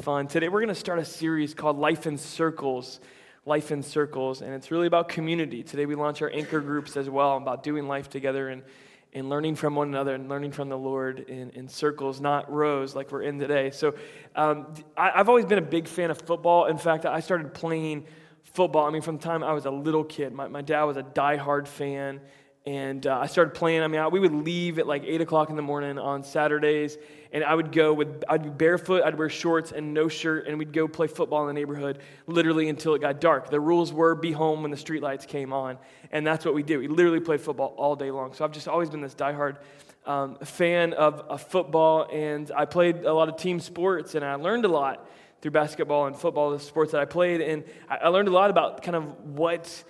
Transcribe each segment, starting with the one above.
fun. Today we're going to start a series called Life in Circles. Life in Circles, and it's really about community. Today we launch our anchor groups as well, about doing life together and, and learning from one another and learning from the Lord in, in circles, not rows like we're in today. So um, I, I've always been a big fan of football. In fact, I started playing football. I mean, from the time I was a little kid, my, my dad was a diehard fan. And uh, I started playing. I mean, I, we would leave at like 8 o'clock in the morning on Saturdays, and I would go with, I'd be barefoot, I'd wear shorts and no shirt, and we'd go play football in the neighborhood literally until it got dark. The rules were be home when the streetlights came on, and that's what we did. We literally played football all day long. So I've just always been this diehard um, fan of, of football, and I played a lot of team sports, and I learned a lot through basketball and football, the sports that I played, and I, I learned a lot about kind of what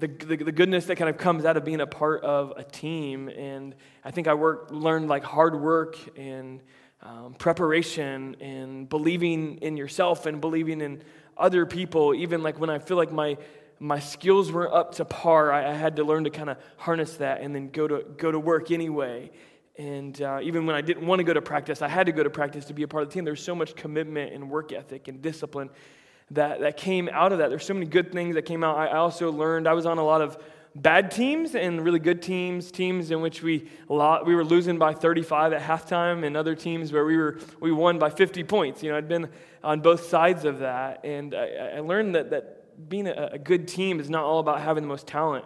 the, the, the, goodness that kind of comes out of being a part of a team. And I think I worked, learned like hard work and um, preparation and believing in yourself and believing in other people. Even like when I feel like my, my skills were up to par, I, I had to learn to kind of harness that and then go to, go to work anyway. And uh, even when I didn't want to go to practice, I had to go to practice to be a part of the team. There's so much commitment and work ethic and discipline that, that came out of that. There's so many good things that came out. I also learned, I was on a lot of bad teams and really good teams, teams in which we, lot, we were losing by 35 at halftime, and other teams where we, were, we won by 50 points. You know, I'd been on both sides of that, and I, I learned that, that being a, a good team is not all about having the most talent,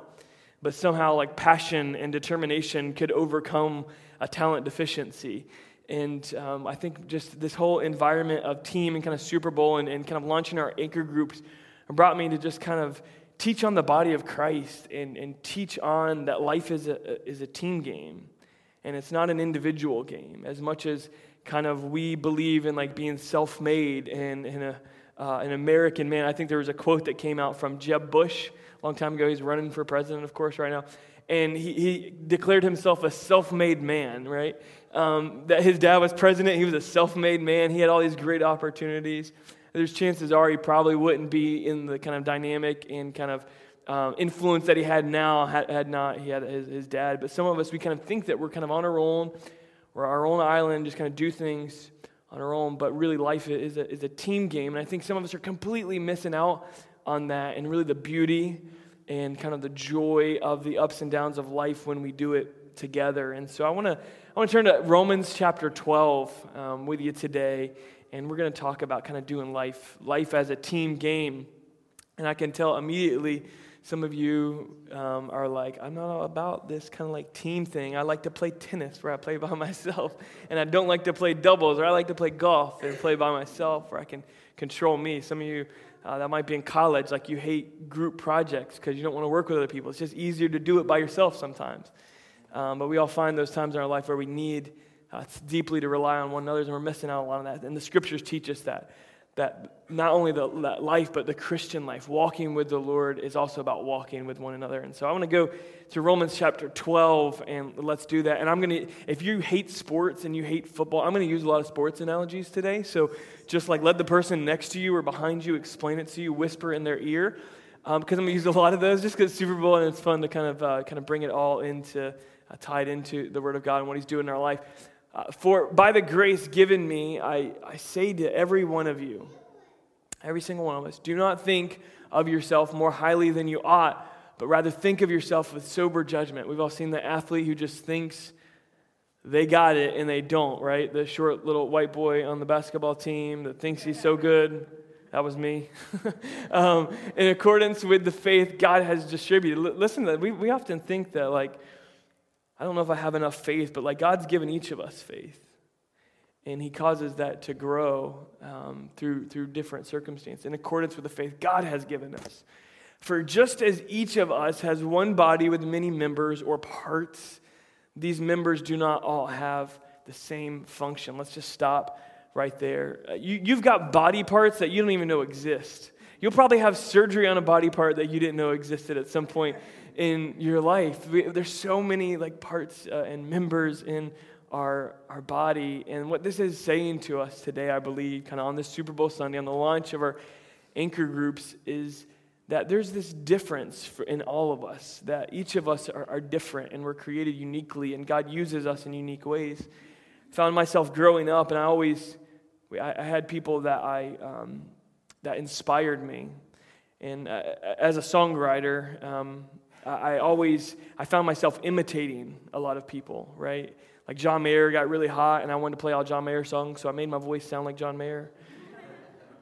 but somehow like passion and determination could overcome a talent deficiency. And um, I think just this whole environment of team and kind of Super Bowl and, and kind of launching our anchor groups brought me to just kind of teach on the body of Christ and, and teach on that life is a, is a team game and it's not an individual game as much as kind of we believe in like being self-made and, and a, uh, an American man. I think there was a quote that came out from Jeb Bush a long time ago. He's running for president, of course, right now. And he, he declared himself a self made man, right? Um, that his dad was president. He was a self made man. He had all these great opportunities. There's chances are he probably wouldn't be in the kind of dynamic and kind of um, influence that he had now had, had not he had his, his, dad. But some of us, we kind of think that we're kind of on our own, we're our own island, just kind of do things on our own. But really, life is a, is a team game. And I think some of us are completely missing out on that and really the beauty and kind of the joy of the ups and downs of life when we do it together. And so I want to I want to turn to Romans chapter 12 um, with you today, and we're going to talk about kind of doing life, life as a team game. And I can tell immediately some of you um, are like, I'm not about this kind of like team thing. I like to play tennis where I play by myself, and I don't like to play doubles, or I like to play golf and play by myself where I can control me. Some of you, uh, that might be in college, like you hate group projects because you don't want to work with other people. It's just easier to do it by yourself sometimes. Um, but we all find those times in our life where we need uh, deeply to rely on one another, and we're missing out a lot of that. And the scriptures teach us that. That not only the life, but the Christian life, walking with the Lord, is also about walking with one another. And so I want to go to Romans chapter 12, and let's do that. And I'm going to, if you hate sports and you hate football, I'm going to use a lot of sports analogies today. So just like let the person next to you or behind you explain it to you, whisper in their ear, because um, I'm going to use a lot of those just because Super Bowl and it's fun to kind of uh, kind of bring it all into uh, tied into the Word of God and what He's doing in our life. Uh, for by the grace given me, I, I say to every one of you, every single one of us, do not think of yourself more highly than you ought, but rather think of yourself with sober judgment. We've all seen the athlete who just thinks they got it and they don't, right? The short little white boy on the basketball team that thinks he's so good. That was me. um, in accordance with the faith God has distributed. L- listen, we, we often think that, like, I don't know if I have enough faith, but like God's given each of us faith. And he causes that to grow um, through, through different circumstances in accordance with the faith God has given us. For just as each of us has one body with many members or parts, these members do not all have the same function. Let's just stop right there. Uh, you, you've got body parts that you don't even know exist. You'll probably have surgery on a body part that you didn't know existed at some point in your life. We, there's so many like parts uh, and members in our, our body. And what this is saying to us today, I believe, kind of on this Super Bowl Sunday, on the launch of our anchor groups, is that there's this difference for, in all of us, that each of us are, are different and we're created uniquely, and God uses us in unique ways. I found myself growing up, and I always I, had people that I um, that inspired me, and uh, as a songwriter, um, I, always I found myself imitating a lot of people, right? Like John Mayer got really hot, and I wanted to play all John Mayer songs, so I made my voice sound like John Mayer,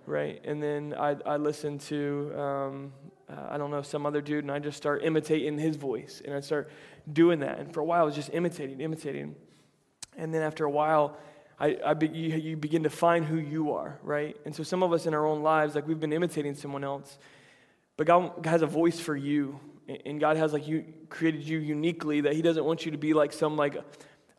right? And then I, I listened to um, uh, I don't know, some other dude, and I just start imitating his voice. And I start doing that. And for a while, I was just imitating, imitating. And then after a while, I, I be, you, you begin to find who you are, right? And so some of us in our own lives, like we've been imitating someone else, but God has a voice for you. And God has like you created you uniquely that He doesn't want you to be like some like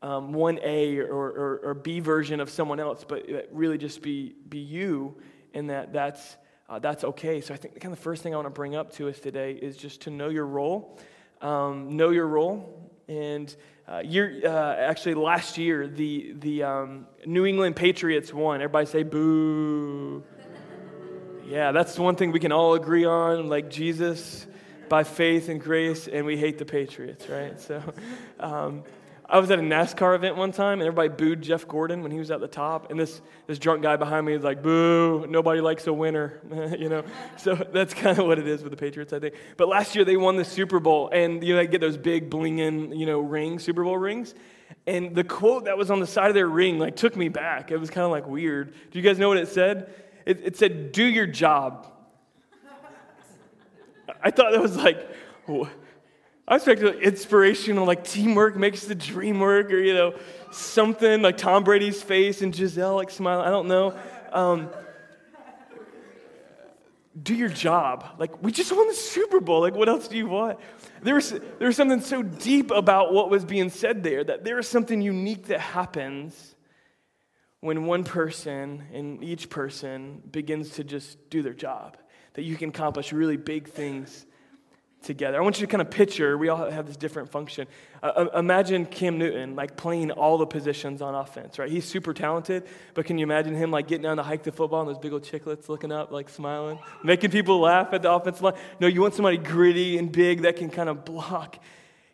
um, 1A or, or, or B version of someone else, but really just be, be you, and that that's uh, that's okay. So I think the kind of first thing I want to bring up to us today is just to know your role. Um, know your role. And uh, year, uh, actually, last year, the, the um, New England Patriots won. Everybody say boo. yeah, that's one thing we can all agree on. Like Jesus, by faith and grace, and we hate the Patriots, right? So, um, I was at a NASCAR event one time, and everybody booed Jeff Gordon when he was at the top. And this, this drunk guy behind me is like, boo, nobody likes a winner, you know? So that's kind of what it is with the Patriots, I think. But last year, they won the Super Bowl, and you know, they get those big blinging, you know, rings, Super Bowl rings. And the quote that was on the side of their ring, like, took me back. It was kind of like weird. Do you guys know what it said? It, it said, do your job. I thought that was like, I expected inspirational, like teamwork makes the dream work, or you know, something like Tom Brady's face and Gisele like smiling. I don't know. Um, do your job. Like we just won the Super Bowl. Like what else do you want? There was there was something so deep about what was being said there that there is something unique that happens when one person and each person begins to just do their job. That you can accomplish really big things together. I want you to kind of picture, we all have this different function. Uh, uh, imagine Cam Newton, like playing all the positions on offense, right? He's super talented, but can you imagine him like getting down to hike the football and those big old chicklets looking up, like smiling, making people laugh at the offensive line? No, you want somebody gritty and big that can kind of block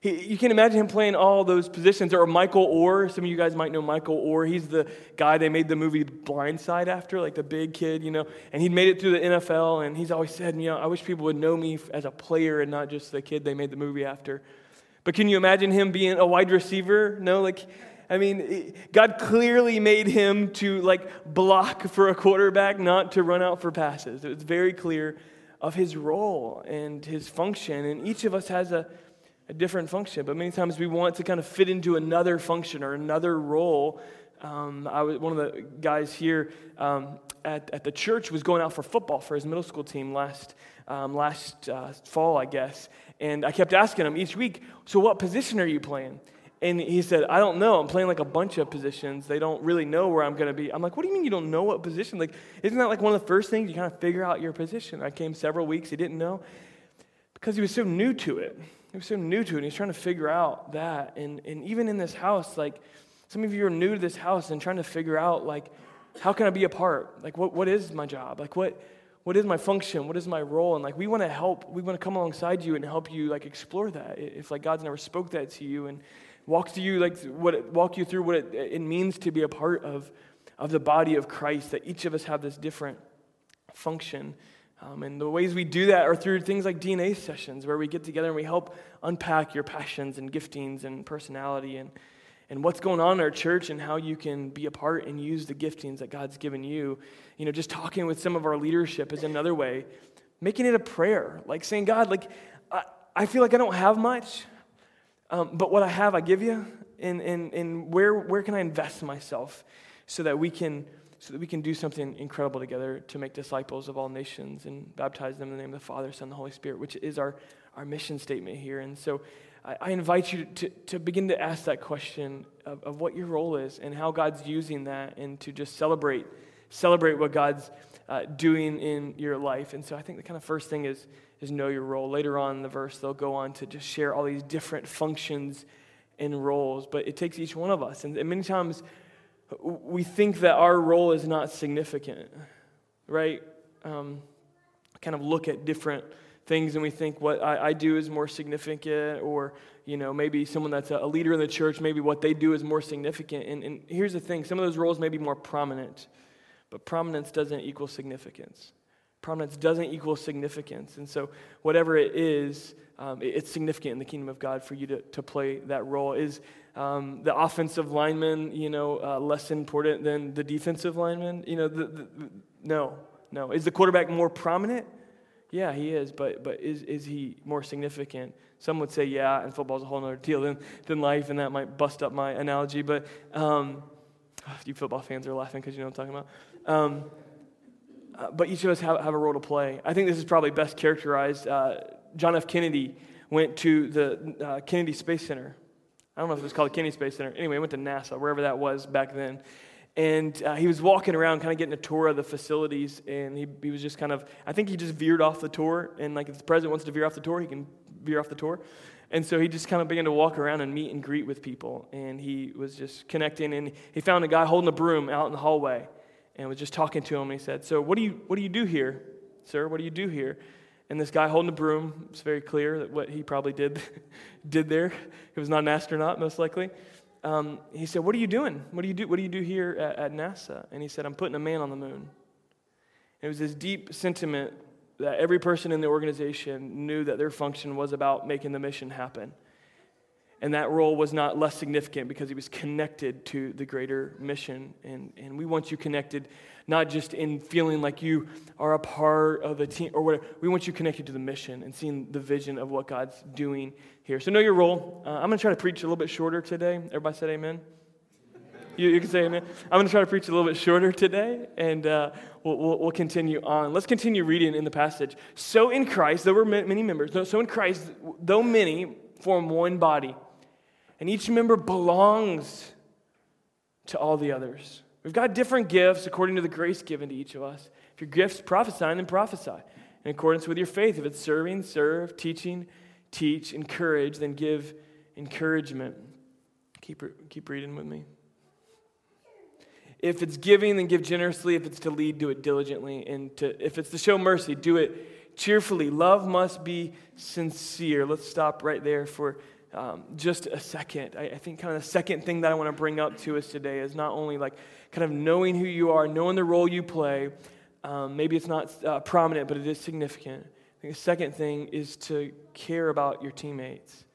he, you can imagine him playing all those positions. Or Michael Oher. Some of you guys might know Michael Oher. He's the guy they made the movie Blindside after, like the big kid, you know. And he'd made it through the NFL, and he's always said, you know, I wish people would know me as a player and not just the kid they made the movie after. But can you imagine him being a wide receiver? No, like, I mean, God clearly made him to like block for a quarterback, not to run out for passes. It's very clear of his role and his function. And each of us has a a different function. But many times we want to kind of fit into another function or another role. Um, I was, one of the guys here um, at, at the church was going out for football for his middle school team last, um, last uh, fall, I guess. And I kept asking him each week, So, what position are you playing? And he said, I don't know. I'm playing like a bunch of positions. They don't really know where I'm going to be. I'm like, what do you mean you don't know what position? Like, isn't that like one of the first things you kind of figure out your position? I came several weeks, he didn't know because he was so new to it. He was so new to it. And he's trying to figure out that. And, and even in this house, like some of you are new to this house and trying to figure out, like, how can I be a part? Like, what, what is my job? Like, what, what is my function? What is my role? And like, we want to help. We want to come alongside you and help you, like, explore that. If, like, God's never spoke that to you and walk to you, like, what it, walk you through what it, it means to be a part of, of the body of Christ, that each of us have this different function. Um, and the ways we do that are through things like DNA sessions, where we get together and we help unpack your passions and giftings and personality and, and what's going on in our church and how you can be a part and use the giftings that God's given you. You know, just talking with some of our leadership is another way. Making it a prayer, like saying, God, like, I, I feel like I don't have much, um, but what I have, I give you. And, and, and where, where can I invest myself so that we can so that we can do something incredible together to make disciples of all nations and baptize them in the name of the Father, Son, and the Holy Spirit, which is our, our mission statement here. And so I, I invite you to, to begin to ask that question of, of what your role is and how God's using that and to just celebrate, celebrate what God's uh, doing in your life. And so I think the kind of first thing is, is know your role. Later on in the verse, they'll go on to just share all these different functions and roles, but it takes each one of us. And, and many times we think that our role is not significant, right? Um, kind of look at different things and we think what I, I, do is more significant, or you know maybe someone that's a, leader in the church, maybe what they do is more significant. And, and here's the thing: some of those roles may be more prominent, But prominence doesn't equal significance. Prominence doesn't equal significance. And so, whatever it is, um, it's significant in the kingdom of God for you to, to play that role. Is um, the offensive lineman, you know, uh, less important than the defensive lineman? You know, the, the, no, no. Is the quarterback more prominent? Yeah, he is, but, but is, is he more significant? Some would say, yeah, and football's a whole other deal than, than life, and that might bust up my analogy. But um, you football fans are laughing because you know what I'm talking about. Um, uh, but each of us have, have a role to play. I think this is probably best characterized. Uh, John F. Kennedy went to the uh, Kennedy Space Center. I don't know if it was called Kennedy Space Center. Anyway, he went to NASA, wherever that was back then. And uh, he was walking around, kind of getting a tour of the facilities, and he, he was just kind of, I think he just veered off the tour. And like if the president wants to veer off the tour, he can veer off the tour. And so he just kind of began to walk around and meet and greet with people. And he was just connecting, and he found a guy holding a broom out in the hallway and was just talking to him. And he said, So, what do you, what do, you do here, sir? What do you do here? And this guy holding a broom, it's very clear that what he probably did, did there. He was not an astronaut, most likely um, he said, What are you doing? What do you do, what do, you do here at, at NASA? And he said, I'm putting a man on the moon. And it was this deep sentiment that every person in the organization knew that their function was about making the mission happen. And that role was not less significant because he was connected to the greater mission. And, and we want you connected not just in feeling like you are a part of a team or whatever. We want you connected to the mission and seeing the vision of what God's doing here. So know your role. Uh, I'm going to try to preach a little bit shorter today. Everybody said amen. You, you, can say amen. I'm going to try to preach a little bit shorter today, and uh, we'll, we'll, we'll, continue on. Let's continue reading in the passage. So in Christ, there were many members. So in Christ, though many form one body, and each member belongs to all the others. We've got different gifts according to the grace given to each of us. If your gift's prophesying, then prophesy in accordance with your faith. If it's serving, serve, teaching, teach, encourage, then give encouragement. Keep, keep reading with me. If it's giving, then give generously. If it's to lead, do it diligently. And to, if it's to show mercy, do it cheerfully. Love must be sincere. Let's stop right there for um, just a second. I, I, think kind of the second thing that I want to bring up to us today is not only like kind of knowing who you are, knowing the role you play. Um, maybe it's not uh, prominent, but it is significant. I think the second thing is to care about your teammates.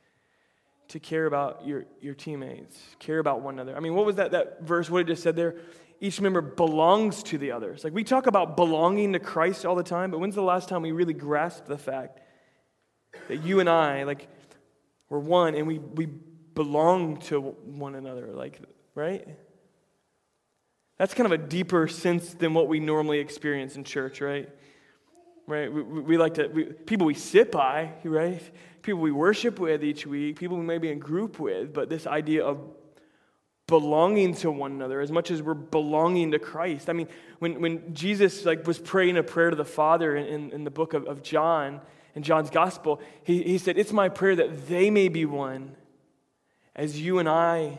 To care about your, your teammates, care about one another. I mean, what was that, that verse, what it just said there? Each member belongs to the others. Like we talk about belonging to Christ all the time, but when's the last time we really grasped the fact that you and I, like, we're one and we, we belong to one another, like, right? That's kind of a deeper sense than what we normally experience in church, right? Right? We, we like to, we, people we sit by, right? People we worship with each week, people we may be in group with, but this idea of belonging to one another as much as we're belonging to Christ. I mean, when, when Jesus like was praying a prayer to the Father in, in, in the book of, of John, in John's gospel, he, he said, It's my prayer that they may be one as you and I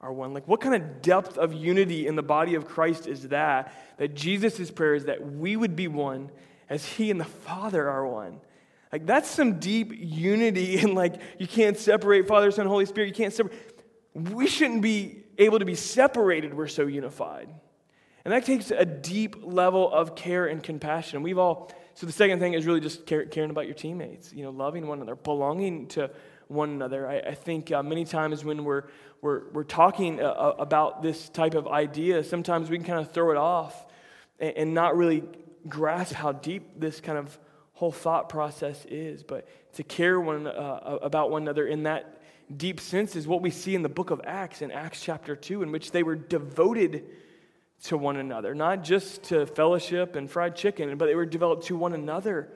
are one. Like, what kind of depth of unity in the body of Christ is that? That Jesus' prayer is that we would be one as he and the Father are one. Like, that's some deep unity, and like, you can't separate Father, Son, Holy Spirit. You can't separate. We shouldn't be able to be separated. We're so unified. And that takes a deep level of care and compassion. We've all, so the second thing is really just caring about your teammates, you know, loving one another, belonging to one another. I, I think uh, many times when we're, we're, we're talking uh, uh, about this type of idea, sometimes we can kind of throw it off and, and not really grasp how deep this kind of whole thought process is. But to care one, uh, about one another in that deep sense is what we see in the book of Acts, in Acts chapter 2, in which they were devoted to one another, not just to fellowship and fried chicken, but they were developed to one another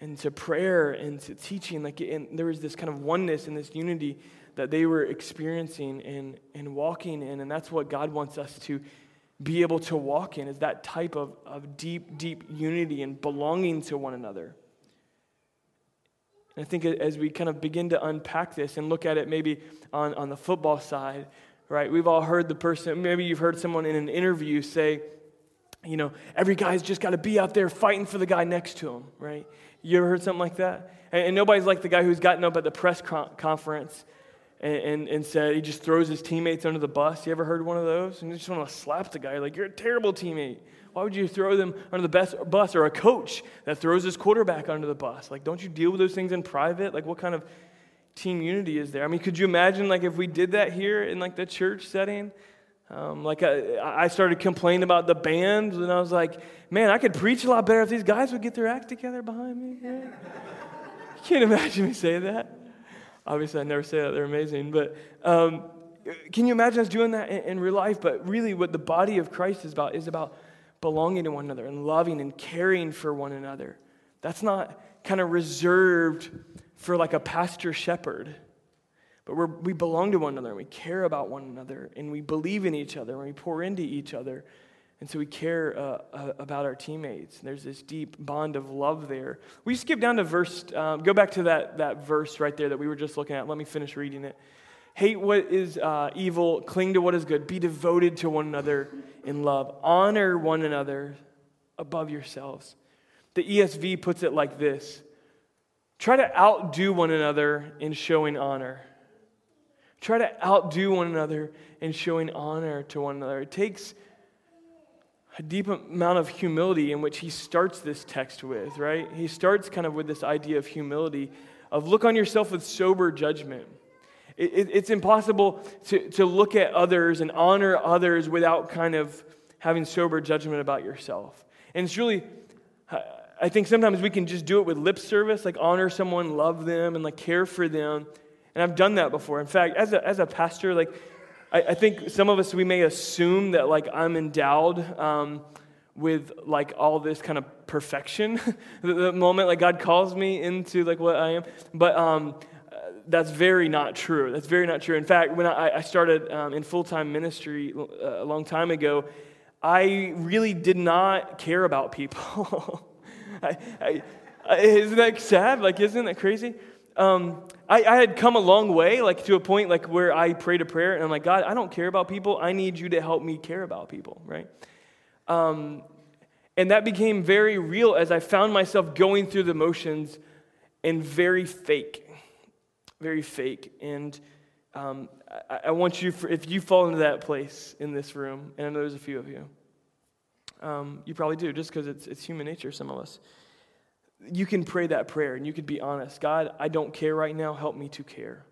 and to prayer and to teaching. Like, and there was this kind of oneness and this unity that they were experiencing and, and walking in. And that's what God wants us to be able to walk in, is that type of, of deep, deep unity and belonging to one another. And I think as we kind of begin to unpack this and look at it maybe on, on the football side, right? We've all heard the person, maybe you've heard someone in an interview say, you know, every guy's just got to be out there fighting for the guy next to him, right? You ever heard something like that? And, and nobody's like the guy who's gotten up at the press con- conference and, and, and, said he just throws his teammates under the bus. You ever heard one of those? And you just want to slap the guy like, you're a terrible teammate. Why would you throw them under the best bus? Or a coach that throws his quarterback under the bus. Like, don't you deal with those things in private? Like, what kind of team unity is there? I mean, could you imagine like if we did that here in like the church setting? Um, like I, I, started complaining about the band, and I was like, man, I could preach a lot better if these guys would get their act together behind me. you can't imagine me saying that. Obviously, I never say that. They're amazing. But um, can you imagine us doing that in, in real life? But really, what the body of Christ is about is about belonging to one another and loving and caring for one another. That's not kind of reserved for like a pastor shepherd. But we we belong to one another and we care about one another and we believe in each other and we pour into each other. And so we care uh, uh, about our teammates. There's this deep bond of love there. We skip down to verse, um, go back to that, that verse right there that we were just looking at. Let me finish reading it. Hate what is uh, evil, cling to what is good, be devoted to one another in love, honor one another above yourselves. The ESV puts it like this try to outdo one another in showing honor. Try to outdo one another in showing honor to one another. It takes a deep amount of humility in which he starts this text with, right? He starts kind of with this idea of humility, of look on yourself with sober judgment. It, it, it's impossible to, to look at others and honor others without kind of having sober judgment about yourself. And it's really, I think sometimes we can just do it with lip service, like honor someone, love them, and like care for them. And I've done that before. In fact, as a, as a pastor, like, I, I think some of us, we may assume that, like, I'm endowed um, with, like, all this kind of perfection the, the, moment, like, God calls me into, like, what I am. But um, that's very not true. That's very not true. In fact, when I, I started um, in full time ministry uh, a long time ago, I really did not care about people. I, I, isn't that sad? Like, isn't that crazy? um, I, I, had come a long way, like to a point like where I prayed a prayer and I'm like, God, I don't care about people. I need you to help me care about people, right? Um, and that became very real as I found myself going through the motions and very fake, very fake. And um, I, I, want you, for, if you fall into that place in this room, and I know there's a few of you, um, you probably do, just because it's, it's human nature, some of us you can pray that prayer and you could be honest God, I don't care right now. Help me to care.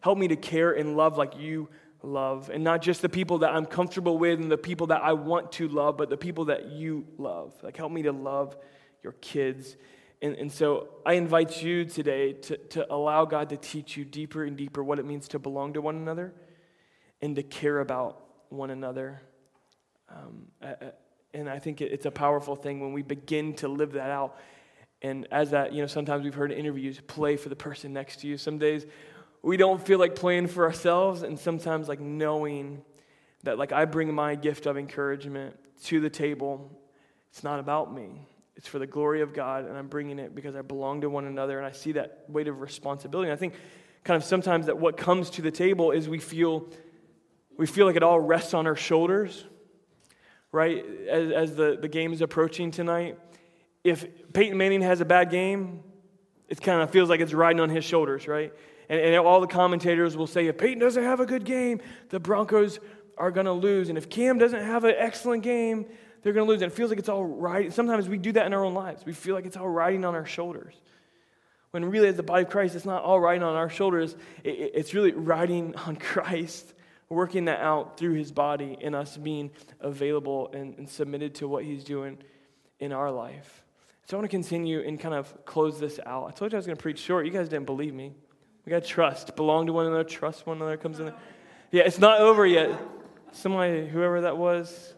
Help me to care and love like you love. And not just the people that I'm comfortable with and the people that I want to love, but the people that you love. Like, help me to love your kids. And, and so I invite you today to, to allow God to teach you deeper and deeper what it means to belong to one another and to care about one another. Um, and I think it's a powerful thing when we begin to live that out and as that, you know, sometimes we've heard in interviews, play for the person next to you. Some days we don't feel like playing for ourselves, and sometimes like knowing that like I bring my gift of encouragement to the table. It's not about me. It's for the glory of God, and I'm bringing it because I belong to one another, and I see that weight of responsibility. And I think kind of sometimes that what comes to the table is we feel we feel like it all rests on our shoulders, right? As, as the, the game is approaching tonight if Peyton Manning has a bad game, it kind of feels like it's riding on his shoulders, right? And, and all the commentators will say, if Peyton doesn't have a good game, the Broncos are going to lose. And if Cam doesn't have an excellent game, they're going to lose. And it feels like it's all right. Sometimes we do that in our own lives. We feel like it's all riding on our shoulders. When really, as the body of Christ, it's not all riding on our shoulders. It, it's really riding on Christ, working that out through his body and us being available and, and submitted to what he's doing in our life. So I want to continue and kind of close this out. I told you I was going to preach short. You guys didn't believe me. We got to trust, belong to one another, trust one another comes in. There. Yeah, it's not over yet. Somebody, whoever that was,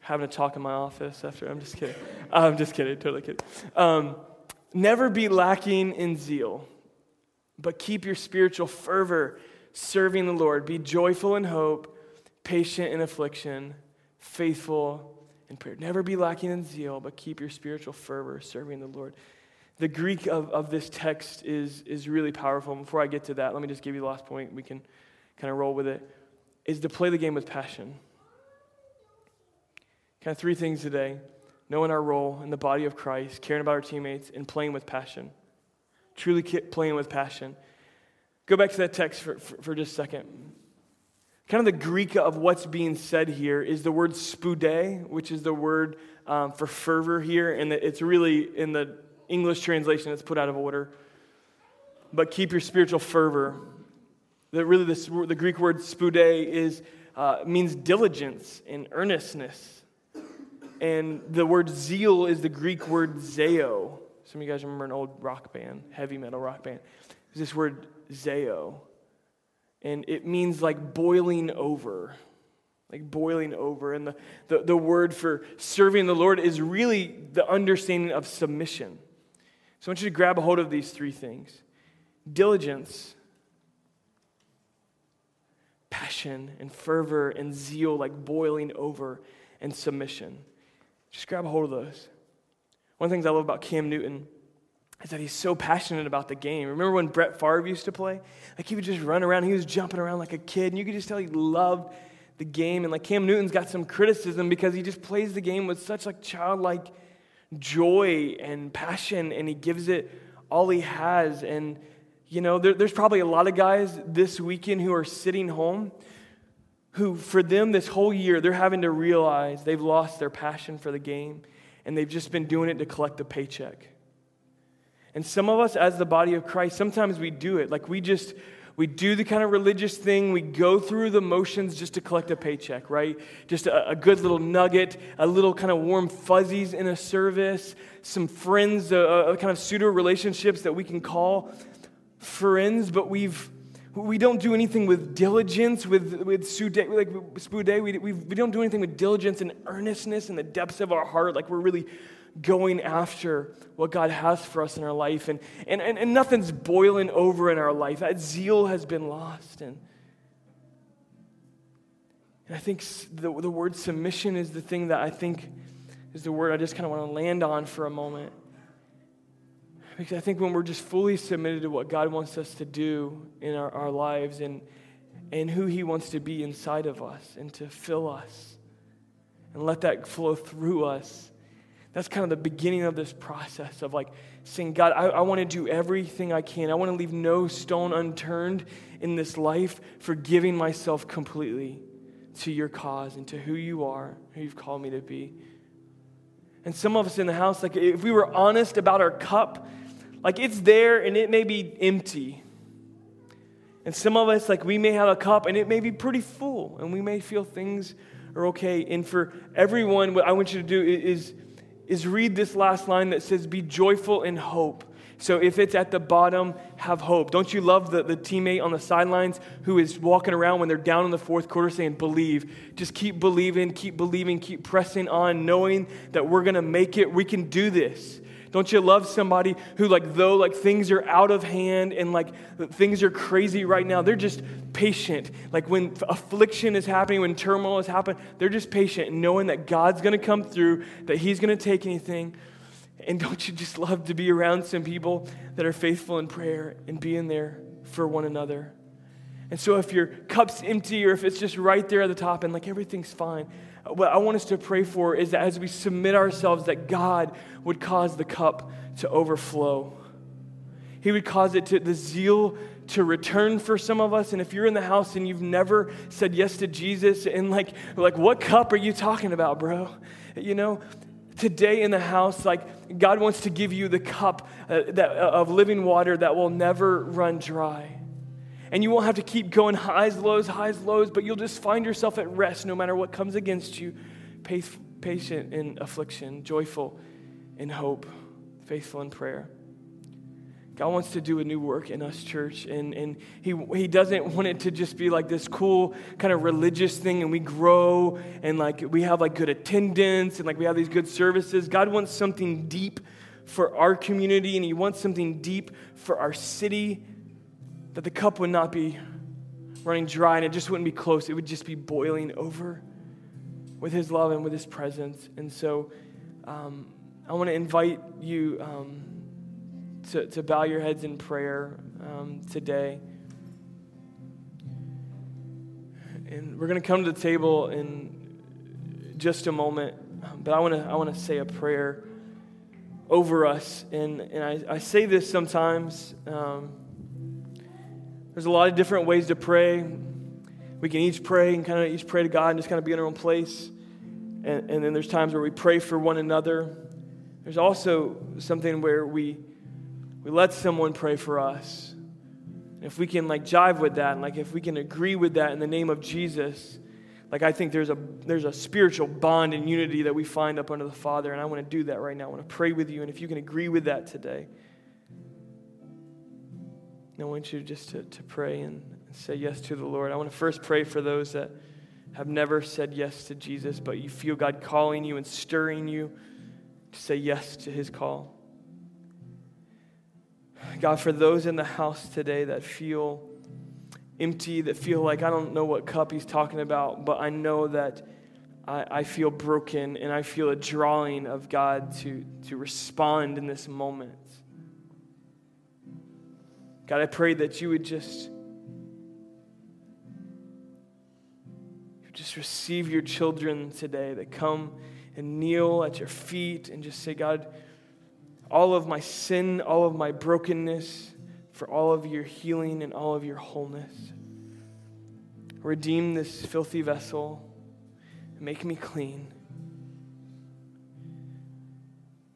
having a talk in my office after. I'm just kidding. I'm just kidding. Totally kidding. Um, never be lacking in zeal, but keep your spiritual fervor serving the Lord. Be joyful in hope, patient in affliction, faithful in prayer. Never be lacking in zeal, but keep your spiritual fervor serving the Lord. The Greek of, of this text is, is really powerful. Before I get to that, let me just give you the last point. We can kind of roll with it. Is to play the game with passion. Kind of three things today knowing our role in the body of Christ, caring about our teammates, and playing with passion. Truly playing with passion. Go back to that text for, for, for just a second. Kind of the Greek of what's being said here is the word spude, which is the word um, for fervor here, and it's really in the English translation, it's put out of order. But keep your spiritual fervor. That really, this, the Greek word spude is, uh, means diligence and earnestness. And the word zeal is the Greek word zeo. Some of you guys remember an old rock band, heavy metal rock band. It's this word zeo. And it means like boiling over like boiling over. And the, the, the, word for serving the Lord is really the understanding of submission. So I want you to grab a hold of these three things diligence, passion, and fervor, and zeal, like boiling over, and submission. Just grab a hold of those. One of the things I love about Cam Newton is that he's so passionate about the game. Remember when Brett Favre used to play? Like he would just run around, he was jumping around like a kid, and you could just tell he loved the game. And like Cam Newton's got some criticism because he just plays the game with such like childlike joy and passion and he gives it all he has. And, you know, there, there's probably a lot of guys this weekend who are sitting home who, for them, this whole year, they're having to realize they've lost their passion for the game and they've just been doing it to collect a paycheck. And some of us, as the body of Christ, sometimes we do it. Like we just, we do the kind of religious thing. We go through the motions just to collect a paycheck, right? Just a, a good little nugget, a little kind of warm fuzzies in a service, some friends, a, kind of pseudo relationships that we can call friends, but we've we don't do anything with diligence, with, with sude, like spude. We, we don't do anything with diligence and earnestness in the depths of our heart, like we're really going after what God has for us in our life. And, and, and, and nothing's boiling over in our life. That zeal has been lost. And, and I think the, the word submission is the thing that I think is the word I just kind of want to land on for a moment. Because I think when we're just fully submitted to what God wants us to do in our, our lives and, and who He wants to be inside of us and to fill us and let that flow through us, that's kind of the beginning of this process of like saying, God, I, I want to do everything I can. I want to leave no stone unturned in this life for giving myself completely to your cause and to who you are, who you've called me to be. And some of us in the house, like if we were honest about our cup, like it's there and it may be empty. And some of us, like we may have a cup and it may be pretty full and we may feel things are okay. And for everyone, what I want you to do is is read this last line that says, Be joyful in hope. So if it's at the bottom, have hope. Don't you love the, the teammate on the sidelines who is walking around when they're down in the fourth quarter saying, Believe. Just keep believing, keep believing, keep pressing on, knowing that we're going to make it. We can do this. Don't you love somebody who, like, though like things are out of hand and like things are crazy right now, they're just patient. Like when affliction is happening, when turmoil is happening, they're just patient, knowing that God's going to come through, that He's going to take anything. And don't you just love to be around some people that are faithful in prayer and being there for one another? And so if your cup's empty or if it's just right there at the top and like everything's fine, what I want us to pray for is that as we submit ourselves, that God would cause the cup to overflow. He would cause it to, the zeal to return for some of us. And if you're in the house and you've never said yes to Jesus, and like, like what cup are you talking about, bro? You know, today in the house, like God wants to give you the cup uh, that, uh, of living water that will never run dry. And you won't have to keep going highs, lows, highs, lows, but you'll just find yourself at rest no matter what comes against you, patient in affliction, joyful in hope, faithful in prayer. God wants to do a new work in us, church, and, and he, he doesn't want it to just be like this cool kind of religious thing and we grow and like we have like good attendance and like we have these good services. God wants something deep for our community and he wants something deep for our city that the cup would not be running dry and it just wouldn't be close. It would just be boiling over with His love and with His presence. And so um, I want to invite you um, to, to bow your heads in prayer um, today. And we're going to come to the table in just a moment. But I want to I want to say a prayer over us. And, and I, I say this sometimes. Um, There's a lot of different ways to pray. We can each pray and kind of each pray to God and just kind of be in our own place. And, and then there's times where we pray for one another. There's also something where we, we let someone pray for us. If we can like jive with that, and like if we can agree with that in the name of Jesus, like I think there's a there's a spiritual bond and unity that we find up under the Father, and I want to do that right now. I want to pray with you, and if you can agree with that today, I want you just to, to pray and say yes to the Lord. I want to first pray for those that have never said yes to Jesus, but you feel God calling you and stirring you to say yes to his call. God, for those in the house today that feel empty, that feel like I don't know what cup he's talking about, but I know that I, I feel broken and I feel a drawing of God to, to respond in this moment. God, I pray that you would just just receive your children today that come and kneel at your feet and just say, God, all of my sin, all of my brokenness, for all of your healing and all of your wholeness. Redeem this filthy vessel make me clean.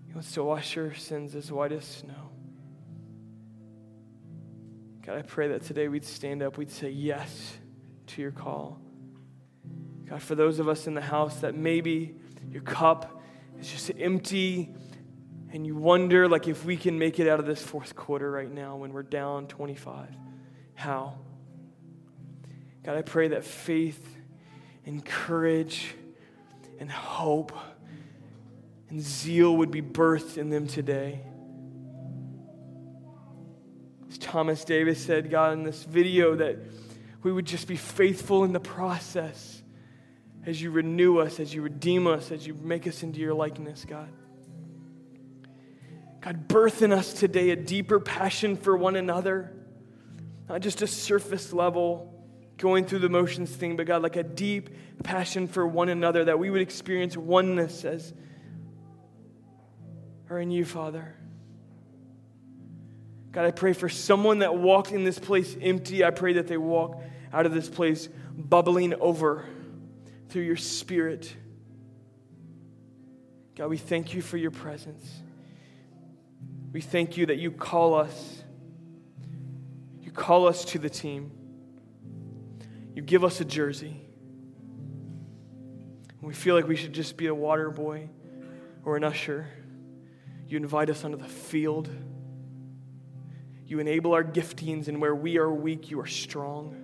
He wants to wash your sins as white as snow. God, I pray that today we'd stand up, we'd say yes to your call. God, for those of us in the house that maybe your cup is just empty and you wonder like if we can make it out of this fourth quarter right now when we're down 25. How? God, I pray that faith and courage and hope and zeal would be birthed in them today. As Thomas Davis said, God, in this video, that we would just be faithful in the process as you renew us, as you redeem us, as you make us into your likeness, God. God, birth in us today a deeper passion for one another, not just a surface level going through the motions thing, but God, like a deep passion for one another, that we would experience oneness as are in you, Father. God, I pray for someone that walked in this place empty. I pray that they walk out of this place bubbling over through your Spirit. God, we thank you for your presence. We thank you that you call us. You call us to the team. You give us a jersey. We feel like we should just be a water boy or an usher. You invite us onto the field. You enable our giftings, and where we are weak, you are strong.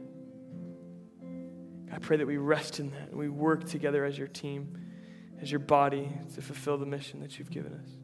I pray that we rest in that and we work together as your team, as your body to fulfill the mission that you've given us.